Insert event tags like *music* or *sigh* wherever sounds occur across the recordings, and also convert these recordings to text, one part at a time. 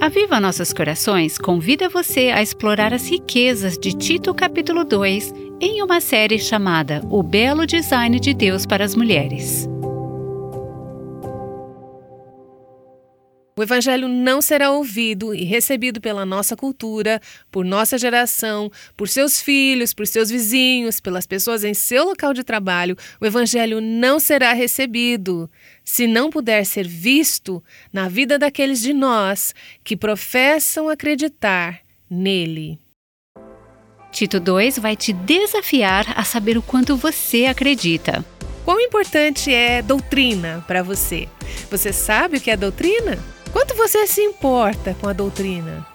A Viva Nossos Corações convida você a explorar as riquezas de Tito capítulo 2 em uma série chamada O Belo Design de Deus para as Mulheres. O Evangelho não será ouvido e recebido pela nossa cultura, por nossa geração, por seus filhos, por seus vizinhos, pelas pessoas em seu local de trabalho. O Evangelho não será recebido se não puder ser visto na vida daqueles de nós que professam acreditar nele. Tito 2 vai te desafiar a saber o quanto você acredita. Quão importante é doutrina para você? Você sabe o que é doutrina? Quanto você se importa com a doutrina?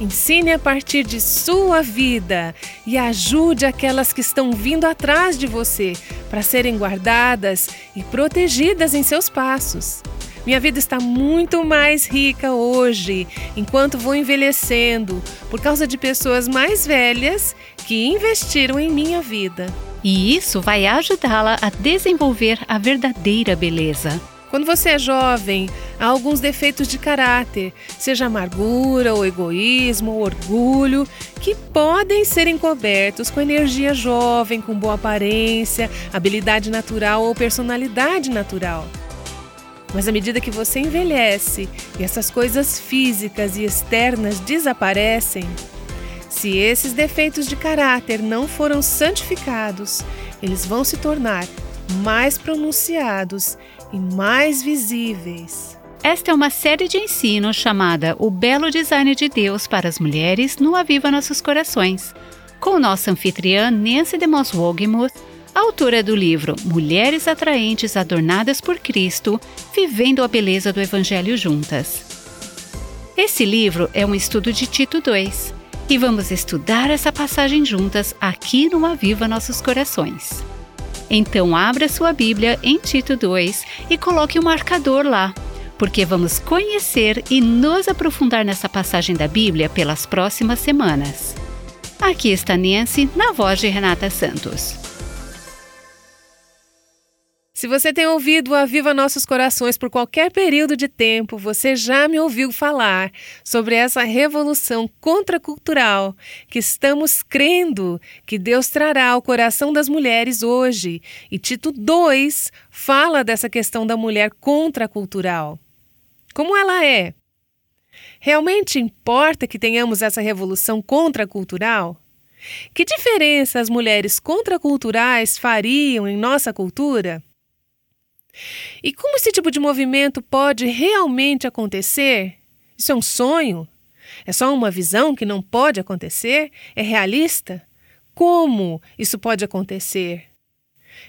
Ensine a partir de sua vida e ajude aquelas que estão vindo atrás de você para serem guardadas e protegidas em seus passos. Minha vida está muito mais rica hoje, enquanto vou envelhecendo, por causa de pessoas mais velhas que investiram em minha vida. E isso vai ajudá-la a desenvolver a verdadeira beleza. Quando você é jovem, há alguns defeitos de caráter, seja amargura, ou egoísmo, ou orgulho, que podem ser encobertos com energia jovem, com boa aparência, habilidade natural ou personalidade natural. Mas à medida que você envelhece e essas coisas físicas e externas desaparecem, se esses defeitos de caráter não foram santificados, eles vão se tornar mais pronunciados e mais visíveis. Esta é uma série de ensino chamada O Belo Design de Deus para as Mulheres no Aviva Nossos Corações, com nossa anfitriã Nancy DeMoss Wogemuth, autora do livro Mulheres Atraentes Adornadas por Cristo, Vivendo a Beleza do Evangelho Juntas. Esse livro é um estudo de Tito 2 e vamos estudar essa passagem juntas aqui no Aviva Nossos Corações. Então abra sua Bíblia em Tito 2 e coloque o um marcador lá, porque vamos conhecer e nos aprofundar nessa passagem da Bíblia pelas próximas semanas. Aqui está Nancy na voz de Renata Santos. Se você tem ouvido a Viva Nossos Corações por qualquer período de tempo, você já me ouviu falar sobre essa revolução contracultural que estamos crendo que Deus trará ao coração das mulheres hoje. E Tito 2 fala dessa questão da mulher contracultural. Como ela é? Realmente importa que tenhamos essa revolução contracultural? Que diferença as mulheres contraculturais fariam em nossa cultura? E como esse tipo de movimento pode realmente acontecer? Isso é um sonho? É só uma visão que não pode acontecer? É realista? Como isso pode acontecer?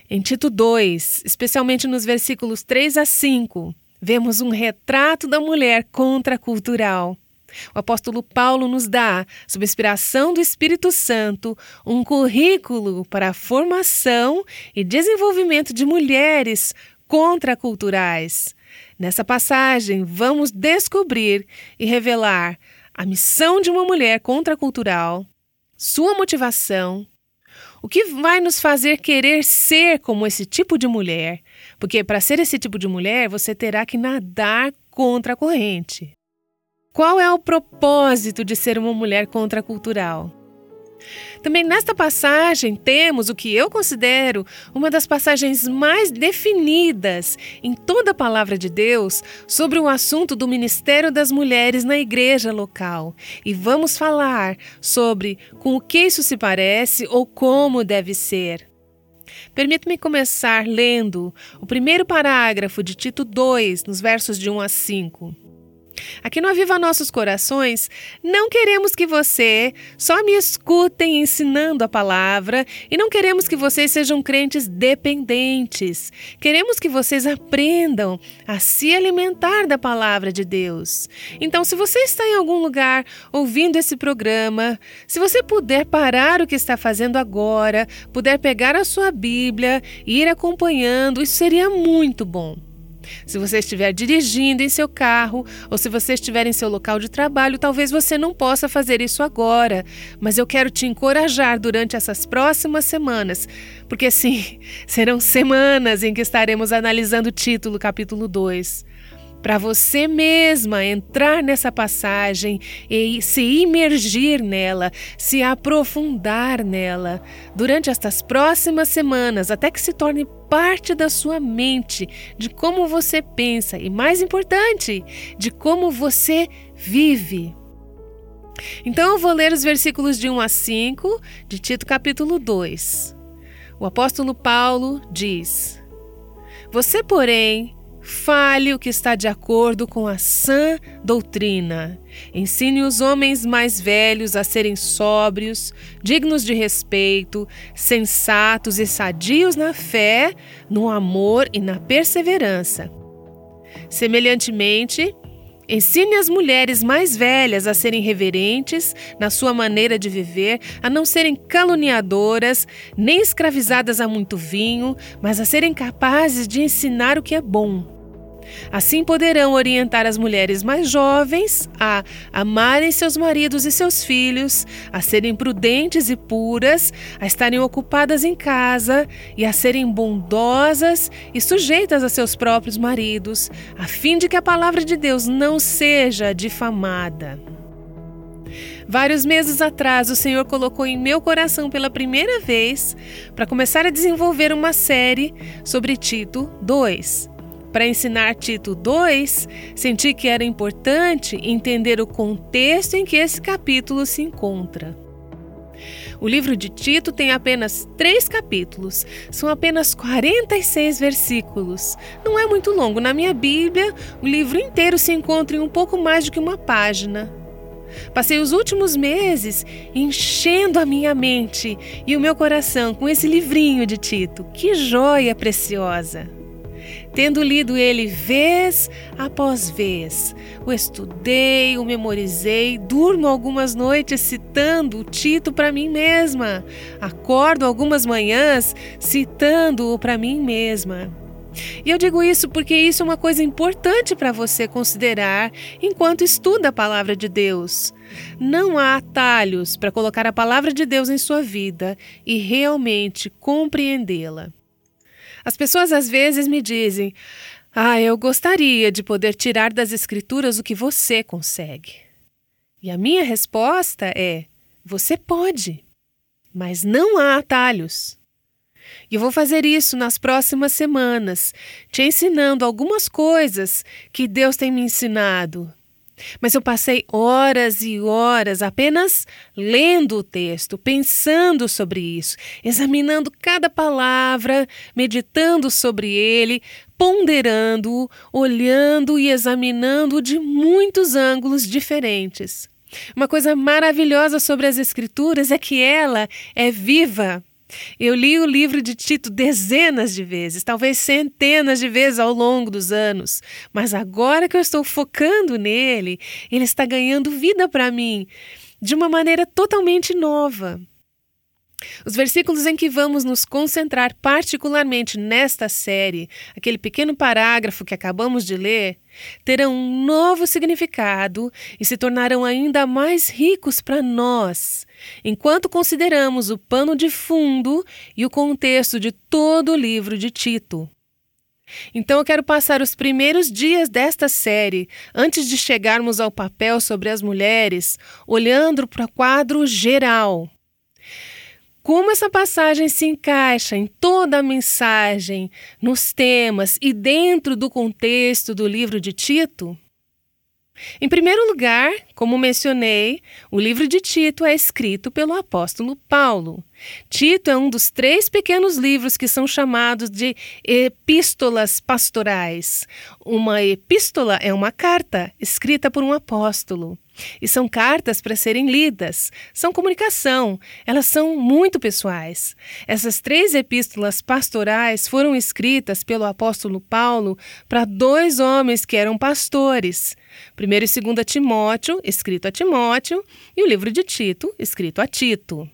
Em Tito 2, especialmente nos versículos 3 a 5, vemos um retrato da mulher contracultural. O apóstolo Paulo nos dá, sob inspiração do Espírito Santo, um currículo para a formação e desenvolvimento de mulheres contraculturais. Nessa passagem, vamos descobrir e revelar a missão de uma mulher contracultural, sua motivação, o que vai nos fazer querer ser como esse tipo de mulher, porque para ser esse tipo de mulher você terá que nadar contra a corrente. Qual é o propósito de ser uma mulher contracultural? Também nesta passagem temos o que eu considero uma das passagens mais definidas em toda a palavra de Deus sobre o assunto do ministério das mulheres na igreja local. E vamos falar sobre com o que isso se parece ou como deve ser. Permita-me começar lendo o primeiro parágrafo de Tito 2, nos versos de 1 a 5. Aqui no Aviva Nossos Corações, não queremos que você só me escutem ensinando a palavra e não queremos que vocês sejam crentes dependentes. Queremos que vocês aprendam a se alimentar da palavra de Deus. Então, se você está em algum lugar ouvindo esse programa, se você puder parar o que está fazendo agora, puder pegar a sua Bíblia e ir acompanhando, isso seria muito bom. Se você estiver dirigindo em seu carro ou se você estiver em seu local de trabalho, talvez você não possa fazer isso agora, mas eu quero te encorajar durante essas próximas semanas, porque sim, *laughs* serão semanas em que estaremos analisando o título capítulo 2. Para você mesma entrar nessa passagem e se imergir nela, se aprofundar nela durante estas próximas semanas, até que se torne parte da sua mente, de como você pensa e, mais importante, de como você vive. Então eu vou ler os versículos de 1 a 5 de Tito capítulo 2. O apóstolo Paulo diz: Você, porém, Fale o que está de acordo com a sã doutrina. Ensine os homens mais velhos a serem sóbrios, dignos de respeito, sensatos e sadios na fé, no amor e na perseverança. Semelhantemente, Ensine as mulheres mais velhas a serem reverentes na sua maneira de viver, a não serem caluniadoras, nem escravizadas a muito vinho, mas a serem capazes de ensinar o que é bom. Assim poderão orientar as mulheres mais jovens a amarem seus maridos e seus filhos, a serem prudentes e puras, a estarem ocupadas em casa e a serem bondosas e sujeitas a seus próprios maridos, a fim de que a palavra de Deus não seja difamada. Vários meses atrás, o Senhor colocou em meu coração pela primeira vez para começar a desenvolver uma série sobre Tito 2. Para ensinar Tito 2, senti que era importante entender o contexto em que esse capítulo se encontra. O livro de Tito tem apenas três capítulos, são apenas 46 versículos. Não é muito longo. Na minha Bíblia, o livro inteiro se encontra em um pouco mais do que uma página. Passei os últimos meses enchendo a minha mente e o meu coração com esse livrinho de Tito. Que joia preciosa! Tendo lido ele vez após vez, o estudei, o memorizei, durmo algumas noites citando o Tito para mim mesma, acordo algumas manhãs citando-o para mim mesma. E eu digo isso porque isso é uma coisa importante para você considerar enquanto estuda a palavra de Deus. Não há atalhos para colocar a palavra de Deus em sua vida e realmente compreendê-la. As pessoas às vezes me dizem: Ah, eu gostaria de poder tirar das Escrituras o que você consegue. E a minha resposta é: Você pode, mas não há atalhos. E eu vou fazer isso nas próximas semanas, te ensinando algumas coisas que Deus tem me ensinado mas eu passei horas e horas apenas lendo o texto, pensando sobre isso, examinando cada palavra, meditando sobre ele, ponderando-o, olhando e examinando de muitos ângulos diferentes. Uma coisa maravilhosa sobre as Escrituras é que ela é viva. Eu li o livro de Tito dezenas de vezes, talvez centenas de vezes ao longo dos anos, mas agora que eu estou focando nele, ele está ganhando vida para mim de uma maneira totalmente nova. Os versículos em que vamos nos concentrar particularmente nesta série, aquele pequeno parágrafo que acabamos de ler, terão um novo significado e se tornarão ainda mais ricos para nós, enquanto consideramos o pano de fundo e o contexto de todo o livro de Tito. Então eu quero passar os primeiros dias desta série, antes de chegarmos ao papel sobre as mulheres, olhando para o quadro geral como essa passagem se encaixa em toda a mensagem, nos temas e dentro do contexto do livro de Tito? Em primeiro lugar, como mencionei, o livro de Tito é escrito pelo apóstolo Paulo. Tito é um dos três pequenos livros que são chamados de epístolas pastorais. Uma epístola é uma carta escrita por um apóstolo. E são cartas para serem lidas, são comunicação, elas são muito pessoais. Essas três epístolas pastorais foram escritas pelo apóstolo Paulo para dois homens que eram pastores. Primeiro e segunda Timóteo, escrito a Timóteo, e o livro de Tito, escrito a Tito.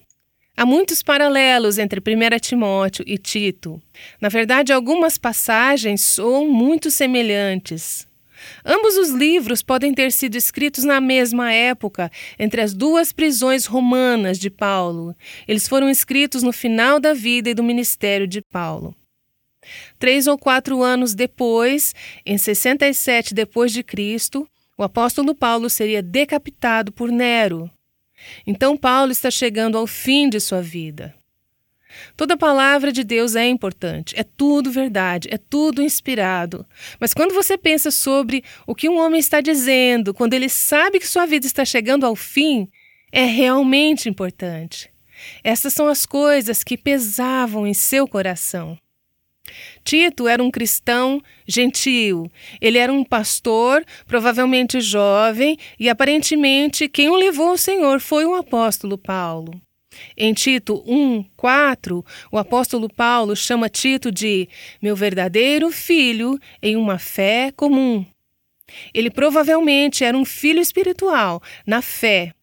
Há muitos paralelos entre 1 Timóteo e Tito. Na verdade, algumas passagens são muito semelhantes. Ambos os livros podem ter sido escritos na mesma época, entre as duas prisões romanas de Paulo. Eles foram escritos no final da vida e do ministério de Paulo. Três ou quatro anos depois, em 67 depois de Cristo, o apóstolo Paulo seria decapitado por Nero. Então Paulo está chegando ao fim de sua vida. Toda palavra de Deus é importante, é tudo verdade, é tudo inspirado. Mas quando você pensa sobre o que um homem está dizendo, quando ele sabe que sua vida está chegando ao fim, é realmente importante. Essas são as coisas que pesavam em seu coração. Tito era um cristão gentil. Ele era um pastor, provavelmente jovem, e aparentemente quem o levou ao Senhor foi o apóstolo Paulo. Em Tito 1, 4, o apóstolo Paulo chama Tito de meu verdadeiro filho em uma fé comum. Ele provavelmente era um filho espiritual, na fé.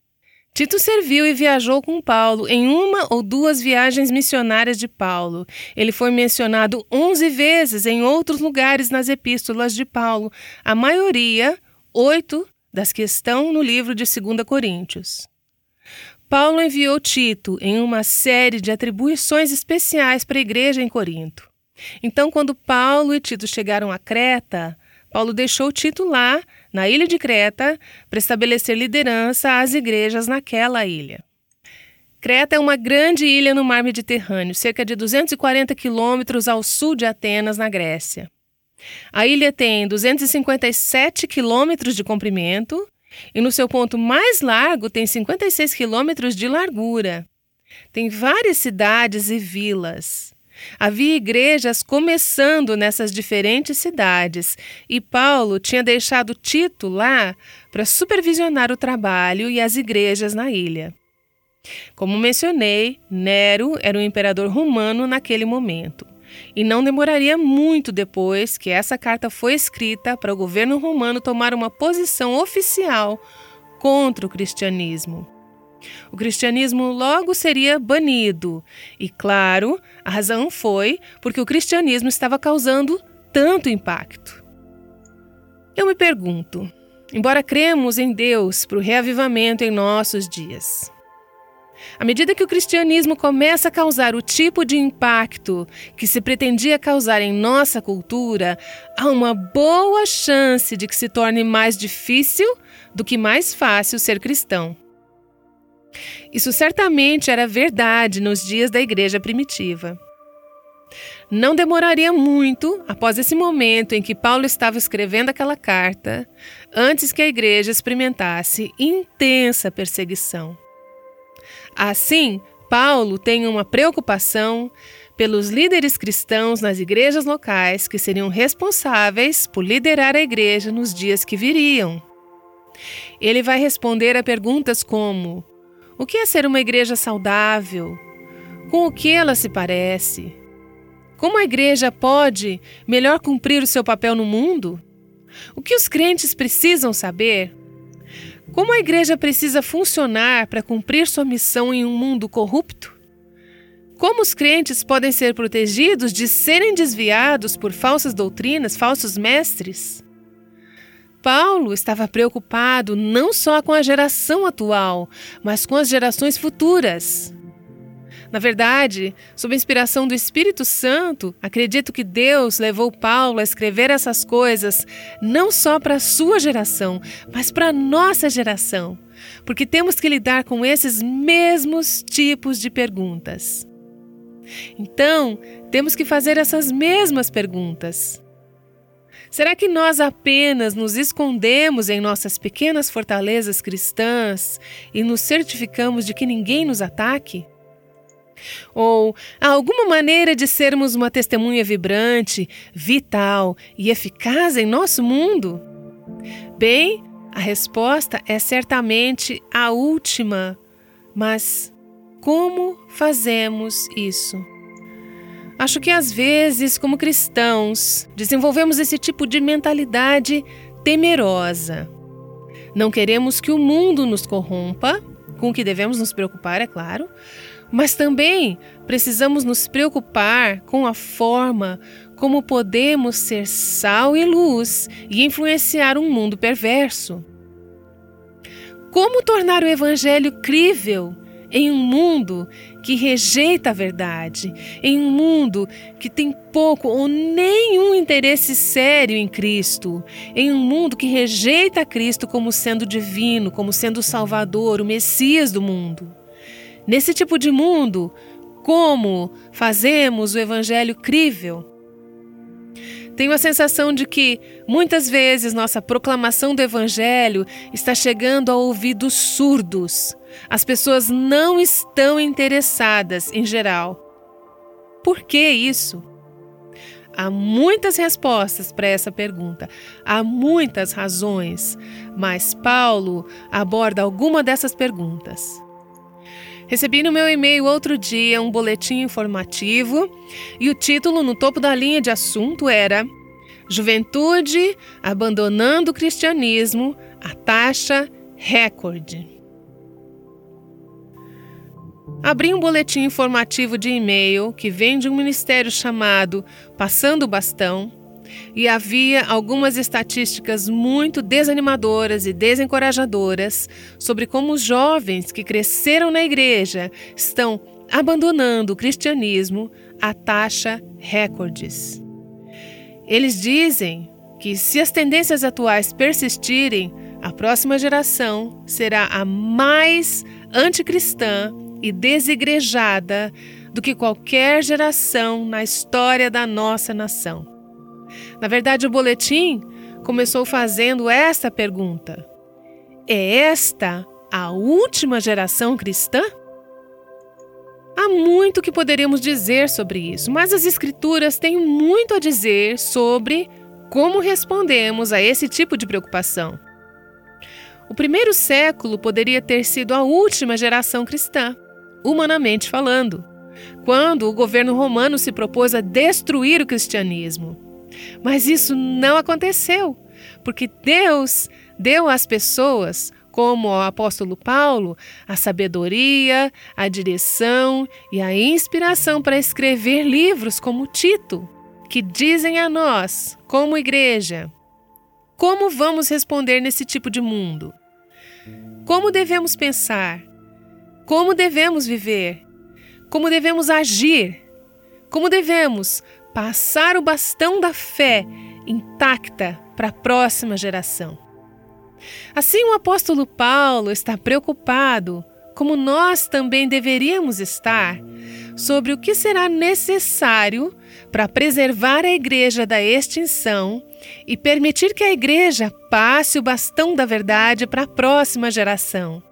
Tito serviu e viajou com Paulo em uma ou duas viagens missionárias de Paulo. Ele foi mencionado onze vezes em outros lugares nas epístolas de Paulo, a maioria, oito, das que estão no livro de 2 Coríntios. Paulo enviou Tito em uma série de atribuições especiais para a igreja em Corinto. Então, quando Paulo e Tito chegaram a Creta, Paulo deixou Tito lá, na ilha de Creta, para estabelecer liderança às igrejas naquela ilha. Creta é uma grande ilha no mar Mediterrâneo, cerca de 240 quilômetros ao sul de Atenas, na Grécia. A ilha tem 257 quilômetros de comprimento e no seu ponto mais largo tem 56 quilômetros de largura. Tem várias cidades e vilas. Havia igrejas começando nessas diferentes cidades, e Paulo tinha deixado Tito lá para supervisionar o trabalho e as igrejas na ilha. Como mencionei, Nero era o imperador romano naquele momento. E não demoraria muito depois que essa carta foi escrita para o governo romano tomar uma posição oficial contra o cristianismo. O cristianismo logo seria banido, e claro, a razão foi porque o cristianismo estava causando tanto impacto. Eu me pergunto, embora cremos em Deus para o reavivamento em nossos dias, à medida que o cristianismo começa a causar o tipo de impacto que se pretendia causar em nossa cultura, há uma boa chance de que se torne mais difícil do que mais fácil ser cristão. Isso certamente era verdade nos dias da igreja primitiva. Não demoraria muito após esse momento em que Paulo estava escrevendo aquela carta, antes que a igreja experimentasse intensa perseguição. Assim, Paulo tem uma preocupação pelos líderes cristãos nas igrejas locais que seriam responsáveis por liderar a igreja nos dias que viriam. Ele vai responder a perguntas como: o que é ser uma igreja saudável? Com o que ela se parece? Como a igreja pode melhor cumprir o seu papel no mundo? O que os crentes precisam saber? Como a igreja precisa funcionar para cumprir sua missão em um mundo corrupto? Como os crentes podem ser protegidos de serem desviados por falsas doutrinas, falsos mestres? Paulo estava preocupado não só com a geração atual, mas com as gerações futuras. Na verdade, sob a inspiração do Espírito Santo, acredito que Deus levou Paulo a escrever essas coisas não só para a sua geração, mas para a nossa geração, porque temos que lidar com esses mesmos tipos de perguntas. Então, temos que fazer essas mesmas perguntas. Será que nós apenas nos escondemos em nossas pequenas fortalezas cristãs e nos certificamos de que ninguém nos ataque? Ou há alguma maneira de sermos uma testemunha vibrante, vital e eficaz em nosso mundo? Bem, a resposta é certamente a última. Mas como fazemos isso? Acho que às vezes, como cristãos, desenvolvemos esse tipo de mentalidade temerosa. Não queremos que o mundo nos corrompa, com o que devemos nos preocupar, é claro, mas também precisamos nos preocupar com a forma como podemos ser sal e luz e influenciar um mundo perverso. Como tornar o Evangelho crível em um mundo que rejeita a verdade, em um mundo que tem pouco ou nenhum interesse sério em Cristo, em um mundo que rejeita Cristo como sendo divino, como sendo o Salvador, o Messias do mundo. Nesse tipo de mundo, como fazemos o Evangelho crível? Tenho a sensação de que, muitas vezes, nossa proclamação do Evangelho está chegando a ouvidos surdos. As pessoas não estão interessadas em geral. Por que isso? Há muitas respostas para essa pergunta, há muitas razões, mas Paulo aborda alguma dessas perguntas. Recebi no meu e-mail outro dia um boletim informativo e o título no topo da linha de assunto era Juventude abandonando o cristianismo, a taxa recorde. Abri um boletim informativo de e-mail que vem de um ministério chamado Passando o Bastão e havia algumas estatísticas muito desanimadoras e desencorajadoras sobre como os jovens que cresceram na igreja estão abandonando o cristianismo a taxa recordes. Eles dizem que, se as tendências atuais persistirem, a próxima geração será a mais anticristã e desigrejada do que qualquer geração na história da nossa nação. Na verdade, o boletim começou fazendo esta pergunta: É esta a última geração cristã? Há muito que poderíamos dizer sobre isso, mas as Escrituras têm muito a dizer sobre como respondemos a esse tipo de preocupação. O primeiro século poderia ter sido a última geração cristã, humanamente falando, quando o governo romano se propôs a destruir o cristianismo. Mas isso não aconteceu, porque Deus deu às pessoas, como ao apóstolo Paulo, a sabedoria, a direção e a inspiração para escrever livros como Tito, que dizem a nós, como igreja, como vamos responder nesse tipo de mundo? Como devemos pensar? Como devemos viver? Como devemos agir? Como devemos passar o bastão da fé intacta para a próxima geração. Assim, o apóstolo Paulo está preocupado, como nós também deveríamos estar, sobre o que será necessário para preservar a igreja da extinção e permitir que a igreja passe o bastão da verdade para a próxima geração.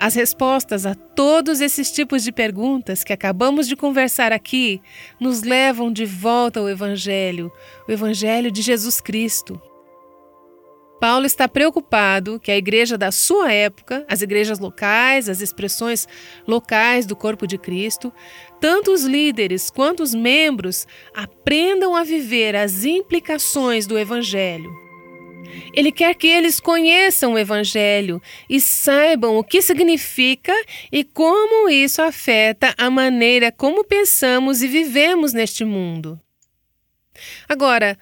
As respostas a todos esses tipos de perguntas que acabamos de conversar aqui nos levam de volta ao Evangelho, o Evangelho de Jesus Cristo. Paulo está preocupado que a igreja da sua época, as igrejas locais, as expressões locais do corpo de Cristo, tanto os líderes quanto os membros aprendam a viver as implicações do Evangelho. Ele quer que eles conheçam o Evangelho e saibam o que significa e como isso afeta a maneira como pensamos e vivemos neste mundo. Agora,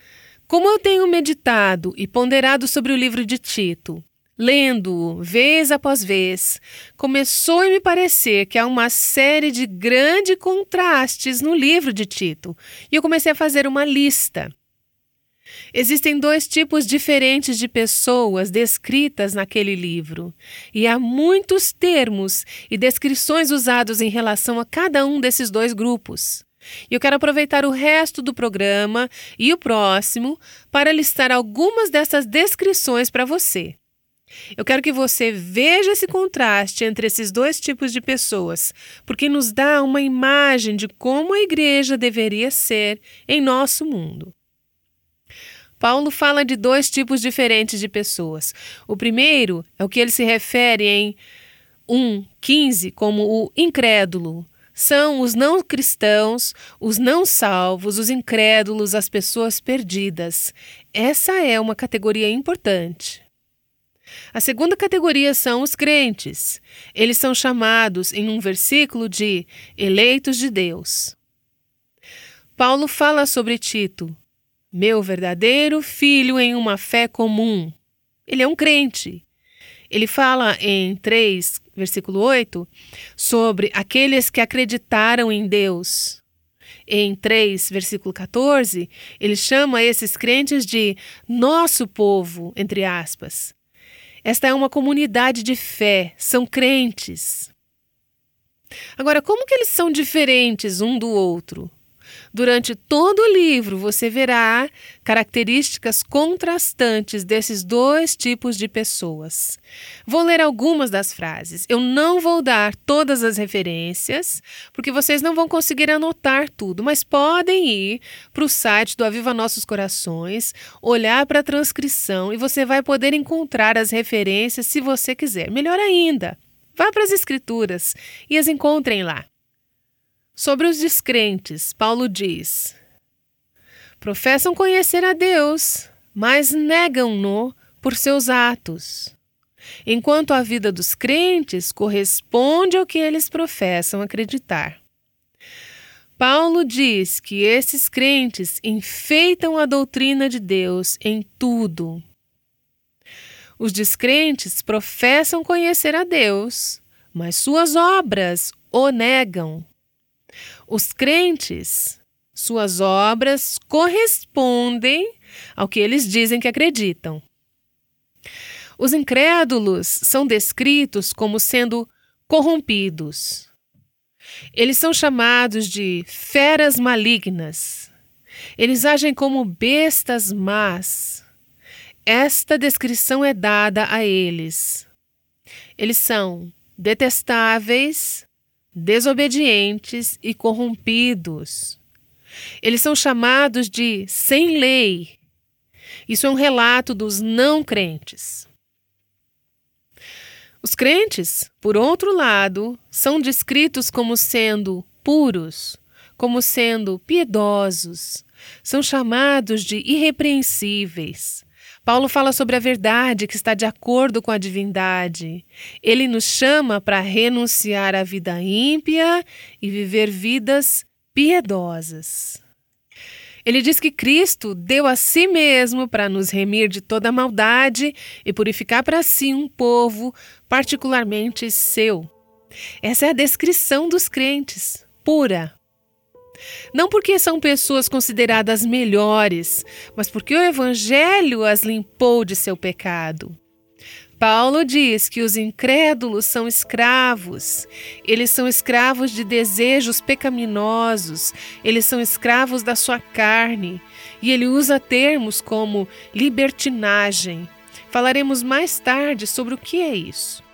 como eu tenho meditado e ponderado sobre o livro de Tito, lendo-o vez após vez, começou a me parecer que há uma série de grandes contrastes no livro de Tito, e eu comecei a fazer uma lista. Existem dois tipos diferentes de pessoas descritas naquele livro, e há muitos termos e descrições usados em relação a cada um desses dois grupos. E eu quero aproveitar o resto do programa e o próximo para listar algumas dessas descrições para você. Eu quero que você veja esse contraste entre esses dois tipos de pessoas, porque nos dá uma imagem de como a igreja deveria ser em nosso mundo. Paulo fala de dois tipos diferentes de pessoas. O primeiro é o que ele se refere em 1:15 como o incrédulo. São os não cristãos, os não salvos, os incrédulos, as pessoas perdidas. Essa é uma categoria importante. A segunda categoria são os crentes. Eles são chamados, em um versículo, de eleitos de Deus. Paulo fala sobre Tito, meu verdadeiro filho em uma fé comum. Ele é um crente. Ele fala em 3, versículo 8, sobre aqueles que acreditaram em Deus. Em 3, versículo 14, ele chama esses crentes de nosso povo, entre aspas. Esta é uma comunidade de fé, são crentes. Agora, como que eles são diferentes um do outro? Durante todo o livro, você verá características contrastantes desses dois tipos de pessoas. Vou ler algumas das frases. Eu não vou dar todas as referências, porque vocês não vão conseguir anotar tudo, mas podem ir para o site do Aviva Nossos Corações, olhar para a transcrição e você vai poder encontrar as referências se você quiser. Melhor ainda, vá para as Escrituras e as encontrem lá. Sobre os descrentes, Paulo diz: professam conhecer a Deus, mas negam-no por seus atos. Enquanto a vida dos crentes corresponde ao que eles professam acreditar. Paulo diz que esses crentes enfeitam a doutrina de Deus em tudo. Os descrentes professam conhecer a Deus, mas suas obras o negam. Os crentes, suas obras correspondem ao que eles dizem que acreditam. Os incrédulos são descritos como sendo corrompidos. Eles são chamados de feras malignas. Eles agem como bestas más. Esta descrição é dada a eles. Eles são detestáveis, desobedientes e corrompidos. Eles são chamados de sem lei. Isso é um relato dos não crentes. Os crentes, por outro lado, são descritos como sendo puros, como sendo piedosos, são chamados de irrepreensíveis, Paulo fala sobre a verdade que está de acordo com a divindade. Ele nos chama para renunciar à vida ímpia e viver vidas piedosas. Ele diz que Cristo deu a si mesmo para nos remir de toda maldade e purificar para si um povo particularmente seu. Essa é a descrição dos crentes, pura, não porque são pessoas consideradas melhores, mas porque o Evangelho as limpou de seu pecado. Paulo diz que os incrédulos são escravos, eles são escravos de desejos pecaminosos, eles são escravos da sua carne, e ele usa termos como libertinagem. Falaremos mais tarde sobre o que é isso.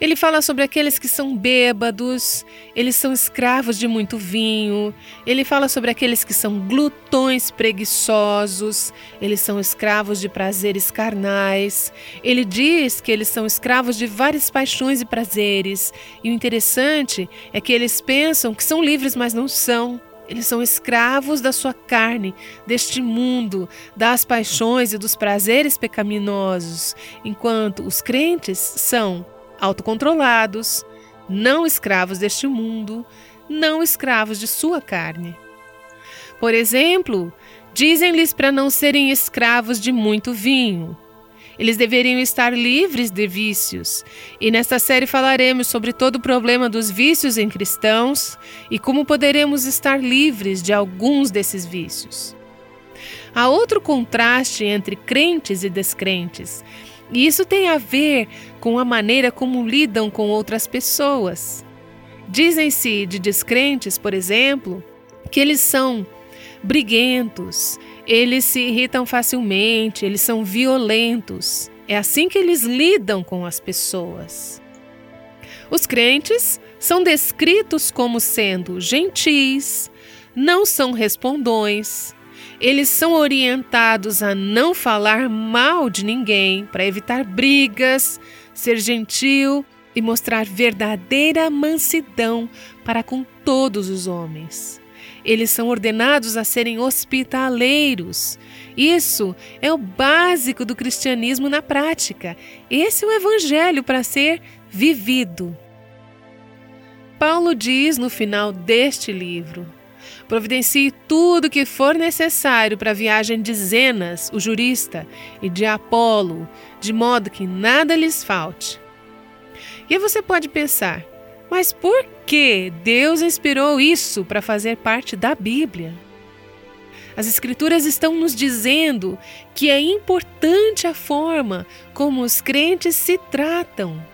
Ele fala sobre aqueles que são bêbados, eles são escravos de muito vinho. Ele fala sobre aqueles que são glutões preguiçosos, eles são escravos de prazeres carnais. Ele diz que eles são escravos de várias paixões e prazeres. E o interessante é que eles pensam que são livres, mas não são. Eles são escravos da sua carne, deste mundo, das paixões e dos prazeres pecaminosos, enquanto os crentes são autocontrolados, não escravos deste mundo, não escravos de sua carne. Por exemplo, dizem-lhes para não serem escravos de muito vinho. Eles deveriam estar livres de vícios. E nesta série falaremos sobre todo o problema dos vícios em cristãos e como poderemos estar livres de alguns desses vícios. Há outro contraste entre crentes e descrentes, e isso tem a ver com a maneira como lidam com outras pessoas. Dizem-se de descrentes, por exemplo, que eles são briguentos, eles se irritam facilmente, eles são violentos. É assim que eles lidam com as pessoas. Os crentes são descritos como sendo gentis, não são respondões, eles são orientados a não falar mal de ninguém, para evitar brigas, ser gentil e mostrar verdadeira mansidão para com todos os homens. Eles são ordenados a serem hospitaleiros. Isso é o básico do cristianismo na prática. Esse é o evangelho para ser vivido. Paulo diz no final deste livro: Providencie tudo que for necessário para a viagem de Zenas, o jurista, e de Apolo, de modo que nada lhes falte. E aí você pode pensar, mas por que Deus inspirou isso para fazer parte da Bíblia? As Escrituras estão nos dizendo que é importante a forma como os crentes se tratam.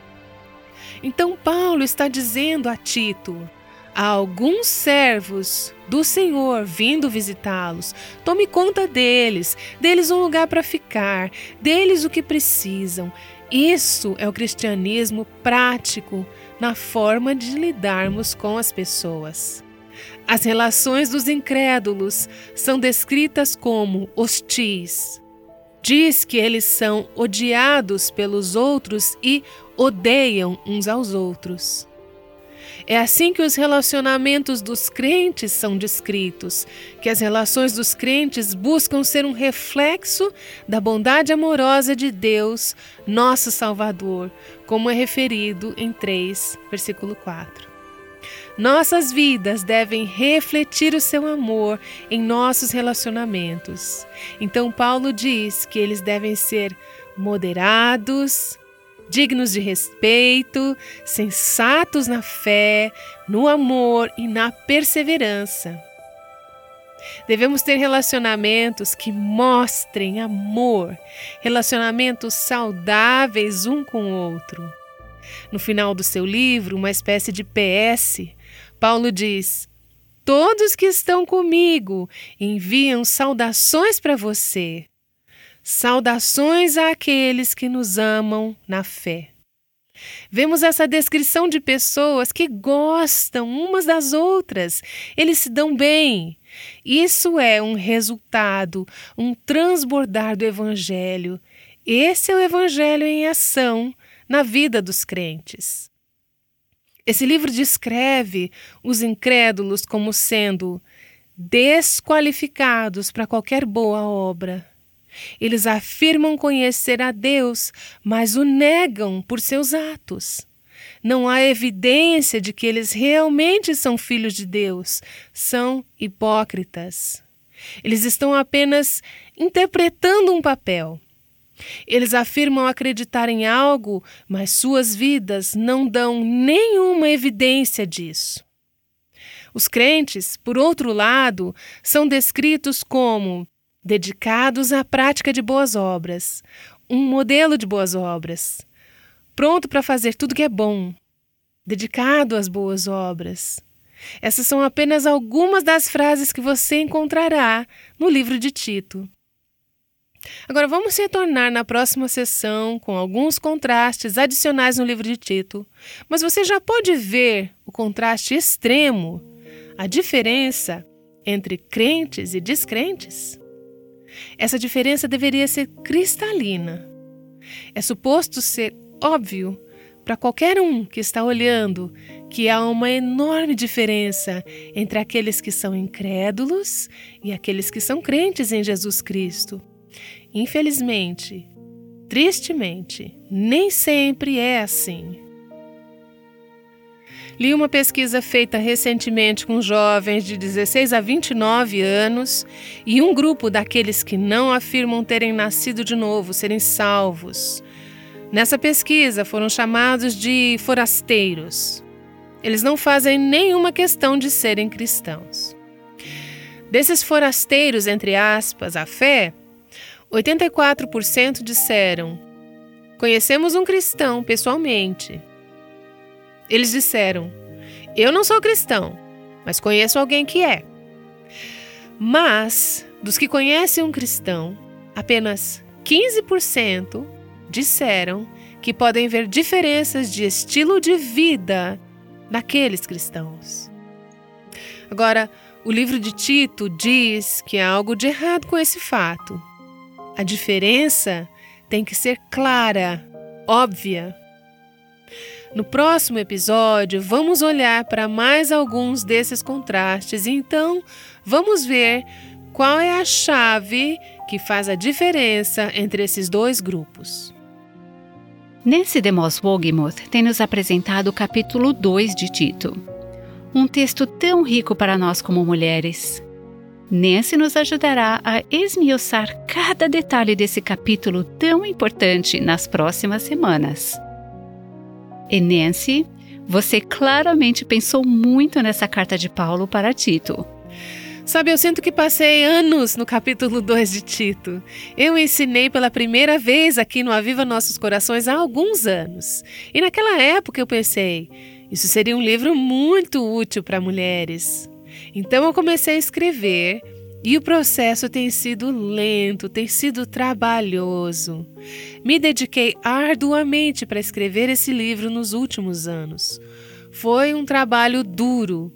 Então, Paulo está dizendo a Tito: alguns servos do Senhor vindo visitá-los. Tome conta deles, deles um lugar para ficar, deles o que precisam. Isso é o cristianismo prático na forma de lidarmos com as pessoas. As relações dos incrédulos são descritas como hostis. Diz que eles são odiados pelos outros e odeiam uns aos outros. É assim que os relacionamentos dos crentes são descritos, que as relações dos crentes buscam ser um reflexo da bondade amorosa de Deus, nosso Salvador, como é referido em 3, versículo 4. Nossas vidas devem refletir o seu amor em nossos relacionamentos. Então, Paulo diz que eles devem ser moderados, dignos de respeito, sensatos na fé, no amor e na perseverança. Devemos ter relacionamentos que mostrem amor, relacionamentos saudáveis um com o outro. No final do seu livro, uma espécie de PS, Paulo diz: Todos que estão comigo enviam saudações para você. Saudações àqueles que nos amam na fé. Vemos essa descrição de pessoas que gostam umas das outras, eles se dão bem. Isso é um resultado, um transbordar do Evangelho. Esse é o Evangelho em ação na vida dos crentes. Esse livro descreve os incrédulos como sendo desqualificados para qualquer boa obra. Eles afirmam conhecer a Deus, mas o negam por seus atos. Não há evidência de que eles realmente são filhos de Deus, são hipócritas. Eles estão apenas interpretando um papel. Eles afirmam acreditar em algo, mas suas vidas não dão nenhuma evidência disso. Os crentes, por outro lado, são descritos como dedicados à prática de boas obras, um modelo de boas obras, pronto para fazer tudo que é bom, dedicado às boas obras. Essas são apenas algumas das frases que você encontrará no livro de Tito. Agora vamos retornar na próxima sessão com alguns contrastes adicionais no livro de Tito, mas você já pode ver o contraste extremo, a diferença entre crentes e descrentes. Essa diferença deveria ser cristalina. É suposto ser óbvio para qualquer um que está olhando que há uma enorme diferença entre aqueles que são incrédulos e aqueles que são crentes em Jesus Cristo. Infelizmente, tristemente, nem sempre é assim. Li uma pesquisa feita recentemente com jovens de 16 a 29 anos e um grupo daqueles que não afirmam terem nascido de novo, serem salvos. Nessa pesquisa foram chamados de forasteiros. Eles não fazem nenhuma questão de serem cristãos. Desses forasteiros, entre aspas, a fé, 84% disseram: Conhecemos um cristão pessoalmente. Eles disseram: Eu não sou cristão, mas conheço alguém que é. Mas, dos que conhecem um cristão, apenas 15% disseram que podem ver diferenças de estilo de vida naqueles cristãos. Agora, o livro de Tito diz que há algo de errado com esse fato. A diferença tem que ser clara, óbvia. No próximo episódio, vamos olhar para mais alguns desses contrastes então vamos ver qual é a chave que faz a diferença entre esses dois grupos. Nancy DeMoss Wogemuth tem nos apresentado o capítulo 2 de Tito. Um texto tão rico para nós como mulheres. Nancy nos ajudará a esmiuçar cada detalhe desse capítulo tão importante nas próximas semanas. E Nancy, você claramente pensou muito nessa carta de Paulo para Tito. Sabe, eu sinto que passei anos no capítulo 2 de Tito. Eu ensinei pela primeira vez aqui no Aviva Nossos Corações há alguns anos. E naquela época eu pensei, isso seria um livro muito útil para mulheres. Então eu comecei a escrever e o processo tem sido lento, tem sido trabalhoso. Me dediquei arduamente para escrever esse livro nos últimos anos. Foi um trabalho duro,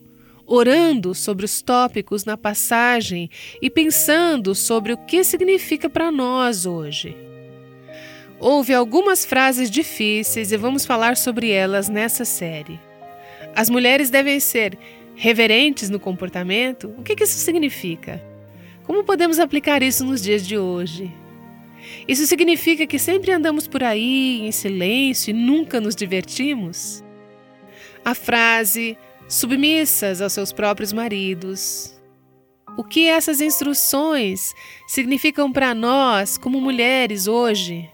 orando sobre os tópicos na passagem e pensando sobre o que significa para nós hoje. Houve algumas frases difíceis e vamos falar sobre elas nessa série. As mulheres devem ser reverentes no comportamento? O que isso significa? Como podemos aplicar isso nos dias de hoje? Isso significa que sempre andamos por aí em silêncio e nunca nos divertimos? A frase submissas aos seus próprios maridos. O que essas instruções significam para nós como mulheres hoje?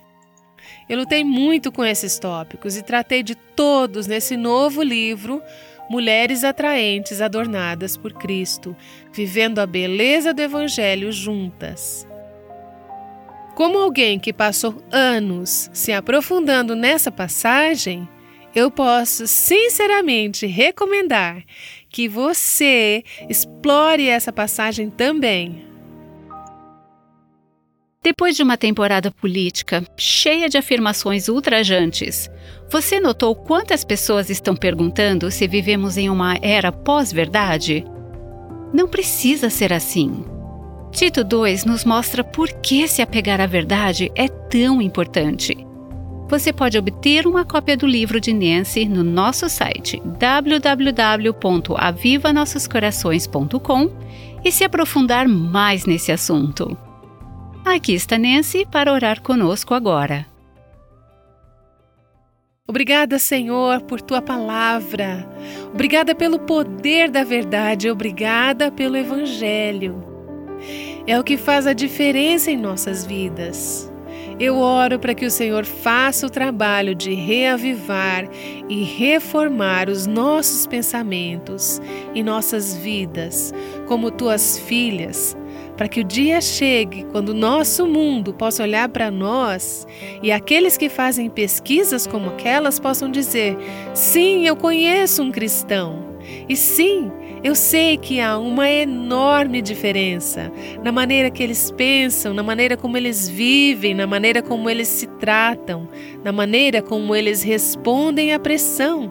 Eu lutei muito com esses tópicos e tratei de todos nesse novo livro mulheres atraentes adornadas por Cristo, vivendo a beleza do Evangelho juntas. Como alguém que passou anos se aprofundando nessa passagem, eu posso sinceramente recomendar que você explore essa passagem também. Depois de uma temporada política cheia de afirmações ultrajantes, você notou quantas pessoas estão perguntando se vivemos em uma era pós-verdade? Não precisa ser assim. Tito 2 nos mostra por que se apegar à verdade é tão importante. Você pode obter uma cópia do livro de Nancy no nosso site www.avivanossoscorações.com e se aprofundar mais nesse assunto. Aqui está Nancy para orar conosco agora. Obrigada, Senhor, por tua palavra. Obrigada pelo poder da verdade. Obrigada pelo Evangelho. É o que faz a diferença em nossas vidas. Eu oro para que o Senhor faça o trabalho de reavivar e reformar os nossos pensamentos e nossas vidas, como tuas filhas, para que o dia chegue quando o nosso mundo possa olhar para nós e aqueles que fazem pesquisas como aquelas possam dizer: sim, eu conheço um cristão. E sim, eu sei que há uma enorme diferença na maneira que eles pensam, na maneira como eles vivem, na maneira como eles se tratam, na maneira como eles respondem à pressão.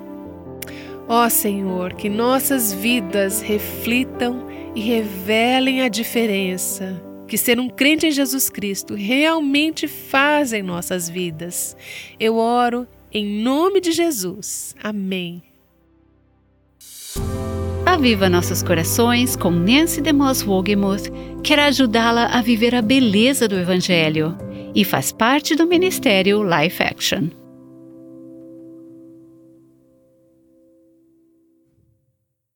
Ó Senhor, que nossas vidas reflitam e revelem a diferença que ser um crente em Jesus Cristo realmente faz em nossas vidas. Eu oro em nome de Jesus. Amém. Aviva Nossos Corações com Nancy DeMoss Wogemuth quer ajudá-la a viver a beleza do Evangelho e faz parte do ministério Life Action.